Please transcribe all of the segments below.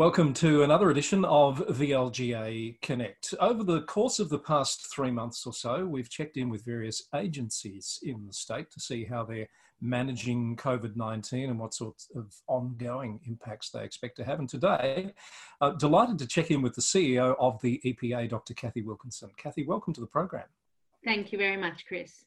Welcome to another edition of VLGA Connect. Over the course of the past three months or so, we've checked in with various agencies in the state to see how they're managing COVID 19 and what sorts of ongoing impacts they expect to have. And today, uh, delighted to check in with the CEO of the EPA, Dr. Cathy Wilkinson. Cathy, welcome to the program. Thank you very much, Chris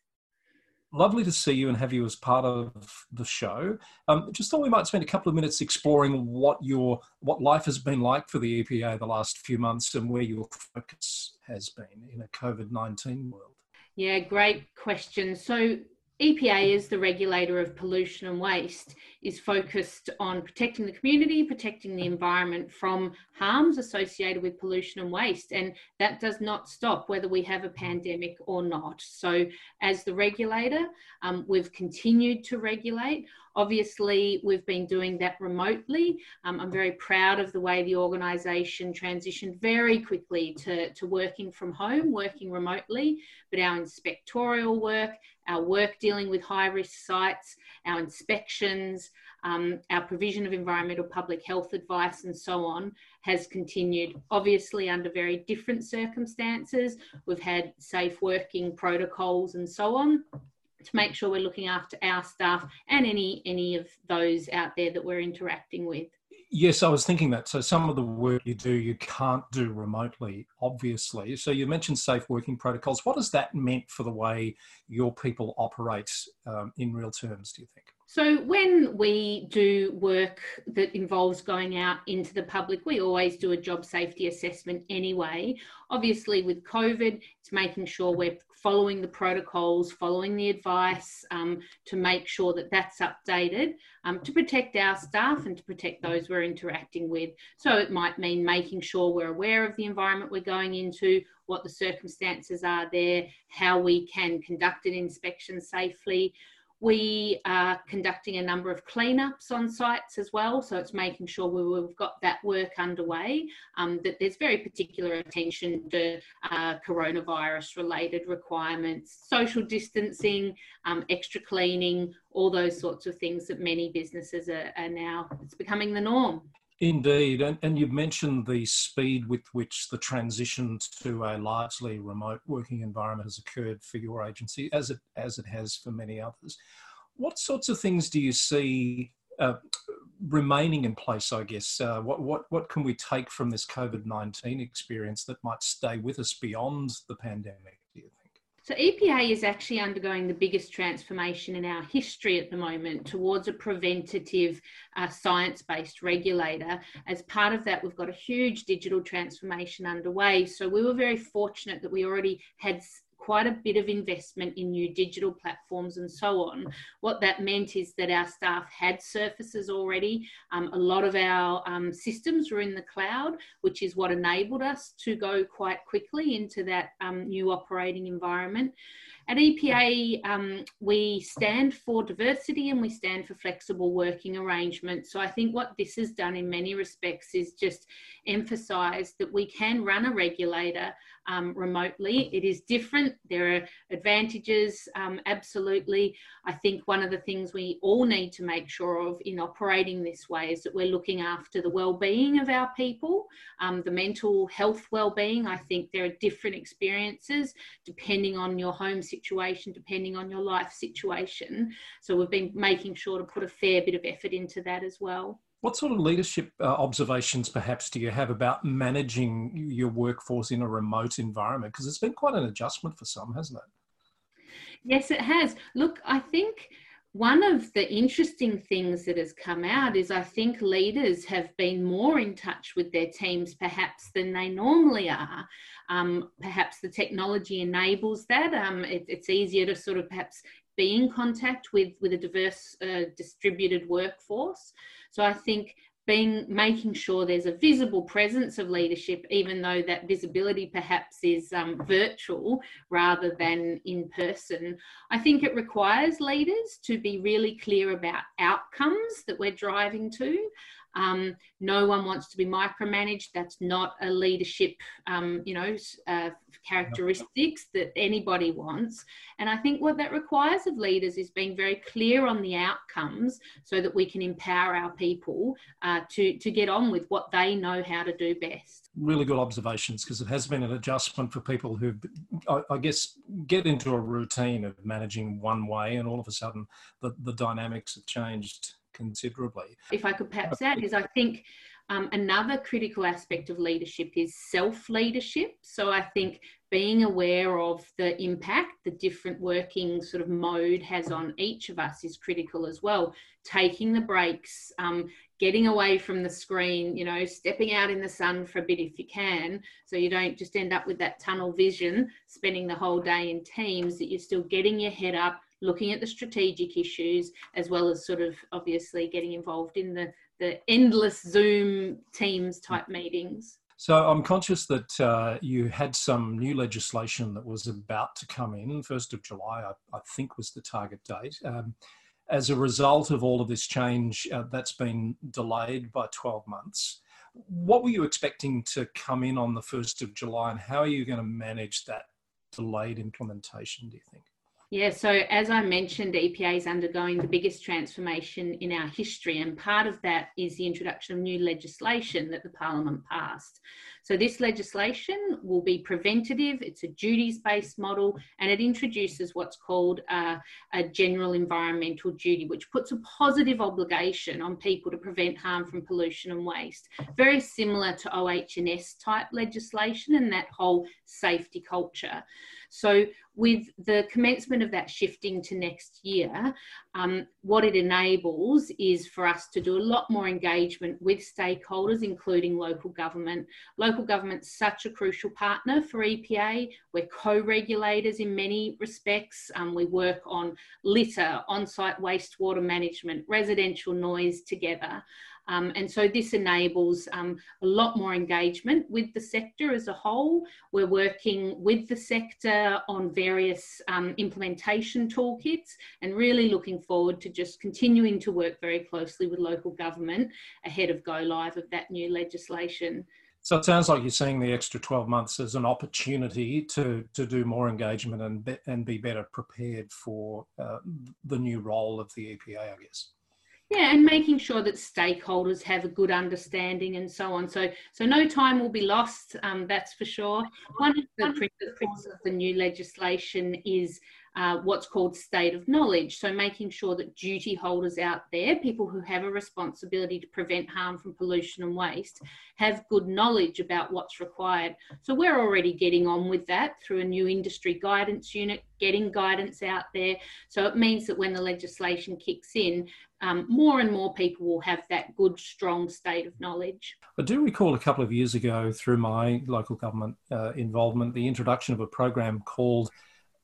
lovely to see you and have you as part of the show. Um, just thought we might spend a couple of minutes exploring what your what life has been like for the EPA the last few months and where your focus has been in a COVID nineteen world. Yeah, great question. So EPA is the regulator of pollution and waste is focused on protecting the community, protecting the environment from harms associated with pollution and waste. And that does not stop whether we have a pandemic or not. So, as the regulator, um, we've continued to regulate. Obviously, we've been doing that remotely. Um, I'm very proud of the way the organisation transitioned very quickly to, to working from home, working remotely. But our inspectorial work, our work dealing with high risk sites, our inspections, um, our provision of environmental public health advice, and so on, has continued. Obviously, under very different circumstances, we've had safe working protocols and so on to make sure we're looking after our staff and any any of those out there that we're interacting with. Yes, I was thinking that. So some of the work you do, you can't do remotely, obviously. So you mentioned safe working protocols. What has that meant for the way your people operate um, in real terms, do you think? So, when we do work that involves going out into the public, we always do a job safety assessment anyway. Obviously, with COVID, it's making sure we're following the protocols, following the advice um, to make sure that that's updated um, to protect our staff and to protect those we're interacting with. So, it might mean making sure we're aware of the environment we're going into, what the circumstances are there, how we can conduct an inspection safely. We are conducting a number of cleanups on sites as well, so it's making sure we've got that work underway. Um, that there's very particular attention to uh, coronavirus related requirements, social distancing, um, extra cleaning, all those sorts of things that many businesses are, are now, it's becoming the norm. Indeed, and, and you've mentioned the speed with which the transition to a largely remote working environment has occurred for your agency, as it as it has for many others. What sorts of things do you see uh, remaining in place? I guess uh, what what what can we take from this COVID nineteen experience that might stay with us beyond the pandemic? So, EPA is actually undergoing the biggest transformation in our history at the moment towards a preventative uh, science based regulator. As part of that, we've got a huge digital transformation underway. So, we were very fortunate that we already had quite a bit of investment in new digital platforms and so on. What that meant is that our staff had surfaces already. Um, a lot of our um, systems were in the cloud, which is what enabled us to go quite quickly into that um, new operating environment. At EPA, um, we stand for diversity and we stand for flexible working arrangements. So I think what this has done in many respects is just emphasise that we can run a regulator um, remotely. It is different. There are advantages, um, absolutely. I think one of the things we all need to make sure of in operating this way is that we're looking after the well-being of our people, um, the mental health well-being. I think there are different experiences depending on your home situation, depending on your life situation. So we've been making sure to put a fair bit of effort into that as well. What sort of leadership uh, observations, perhaps, do you have about managing your workforce in a remote environment? Because it's been quite an adjustment for some, hasn't it? Yes, it has. Look, I think one of the interesting things that has come out is I think leaders have been more in touch with their teams perhaps than they normally are. Um, perhaps the technology enables that. Um, it, it's easier to sort of perhaps be in contact with, with a diverse uh, distributed workforce. So I think being making sure there's a visible presence of leadership, even though that visibility perhaps is um, virtual rather than in person. I think it requires leaders to be really clear about outcomes that we're driving to. Um, no one wants to be micromanaged. That's not a leadership, um, you know, uh, characteristics that anybody wants. And I think what that requires of leaders is being very clear on the outcomes so that we can empower our people uh, to, to get on with what they know how to do best. Really good observations because it has been an adjustment for people who, I, I guess, get into a routine of managing one way and all of a sudden the, the dynamics have changed considerably. If I could perhaps add, is I think um, another critical aspect of leadership is self leadership. So I think being aware of the impact the different working sort of mode has on each of us is critical as well. Taking the breaks, um, getting away from the screen, you know, stepping out in the sun for a bit if you can, so you don't just end up with that tunnel vision, spending the whole day in teams, that you're still getting your head up, looking at the strategic issues, as well as sort of obviously getting involved in the, the endless Zoom Teams type meetings. So I'm conscious that uh, you had some new legislation that was about to come in, 1st of July, I, I think was the target date. Um, as a result of all of this change, uh, that's been delayed by 12 months. What were you expecting to come in on the 1st of July, and how are you going to manage that delayed implementation, do you think? Yeah, so as I mentioned, EPA is undergoing the biggest transformation in our history, and part of that is the introduction of new legislation that the Parliament passed. So, this legislation will be preventative, it's a duties based model, and it introduces what's called a, a general environmental duty, which puts a positive obligation on people to prevent harm from pollution and waste. Very similar to OH&S type legislation and that whole safety culture. So, with the commencement of that shifting to next year, um, what it enables is for us to do a lot more engagement with stakeholders, including local government. Local government's such a crucial partner for EPA. We're co regulators in many respects. Um, we work on litter, on site wastewater management, residential noise together. Um, and so this enables um, a lot more engagement with the sector as a whole. We're working with the sector on various um, implementation toolkits and really looking forward to just continuing to work very closely with local government ahead of go live of that new legislation. So it sounds like you're seeing the extra 12 months as an opportunity to, to do more engagement and, be, and be better prepared for uh, the new role of the EPA, I guess. Yeah, and making sure that stakeholders have a good understanding and so on. So, so no time will be lost. Um, that's for sure. One of the principles of the new legislation is uh, what's called state of knowledge. So, making sure that duty holders out there, people who have a responsibility to prevent harm from pollution and waste, have good knowledge about what's required. So, we're already getting on with that through a new industry guidance unit, getting guidance out there. So, it means that when the legislation kicks in, um, more and more people will have that good, strong state of knowledge. I do recall a couple of years ago, through my local government uh, involvement, the introduction of a program called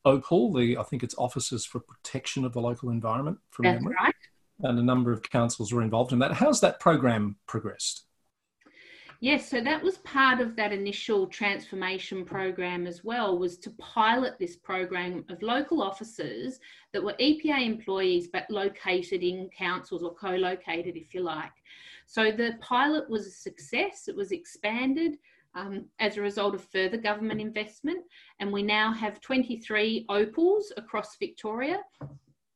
OPAL, the I think it's Officers for Protection of the Local Environment from That's memory. Right. And a number of councils were involved in that. How's that program progressed? Yes, so that was part of that initial transformation program as well, was to pilot this program of local officers that were EPA employees but located in councils or co-located, if you like. So the pilot was a success. It was expanded um, as a result of further government investment. And we now have 23 opals across Victoria,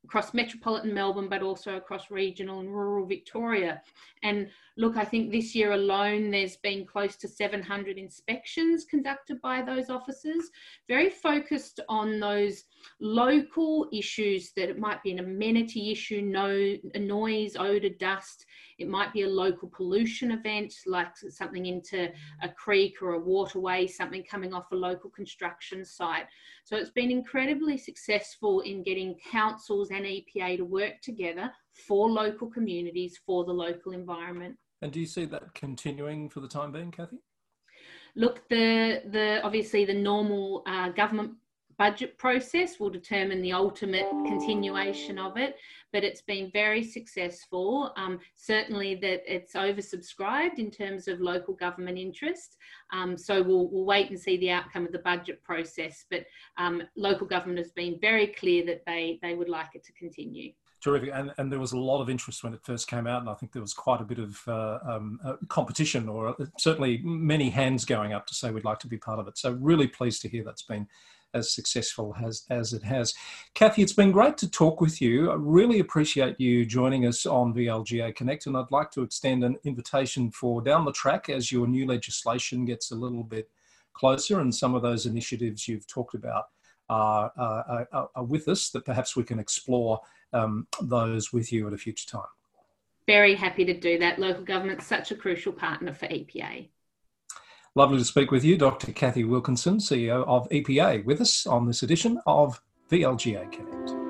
across metropolitan Melbourne, but also across regional and rural Victoria. And look, I think this year alone, there's been close to 700 inspections conducted by those officers, very focused on those local issues that it might be an amenity issue, no noise, odour, dust. It might be a local pollution event, like something into a creek or a waterway, something coming off a local construction site. So it's been incredibly successful in getting councils and EPA to work together for local communities, for the local environment. And do you see that continuing for the time being, Cathy? Look, the the obviously the normal uh, government budget process will determine the ultimate continuation of it, but it's been very successful. Um, certainly, that it's oversubscribed in terms of local government interest. Um, so we'll, we'll, wait and see the outcome of the budget process. But um, local government has been very clear that they they would like it to continue. Terrific, and, and there was a lot of interest when it first came out, and I think there was quite a bit of uh, um, uh, competition, or uh, certainly many hands going up to say we'd like to be part of it. So really pleased to hear that's been as successful as, as it has. Cathy, it's been great to talk with you. I really appreciate you joining us on VLGA Connect, and I'd like to extend an invitation for down the track as your new legislation gets a little bit closer and some of those initiatives you've talked about are, are, are with us, that perhaps we can explore um, those with you at a future time. Very happy to do that. Local government's such a crucial partner for EPA. Lovely to speak with you, Dr. Cathy Wilkinson, CEO of EPA, with us on this edition of VLGA Connect.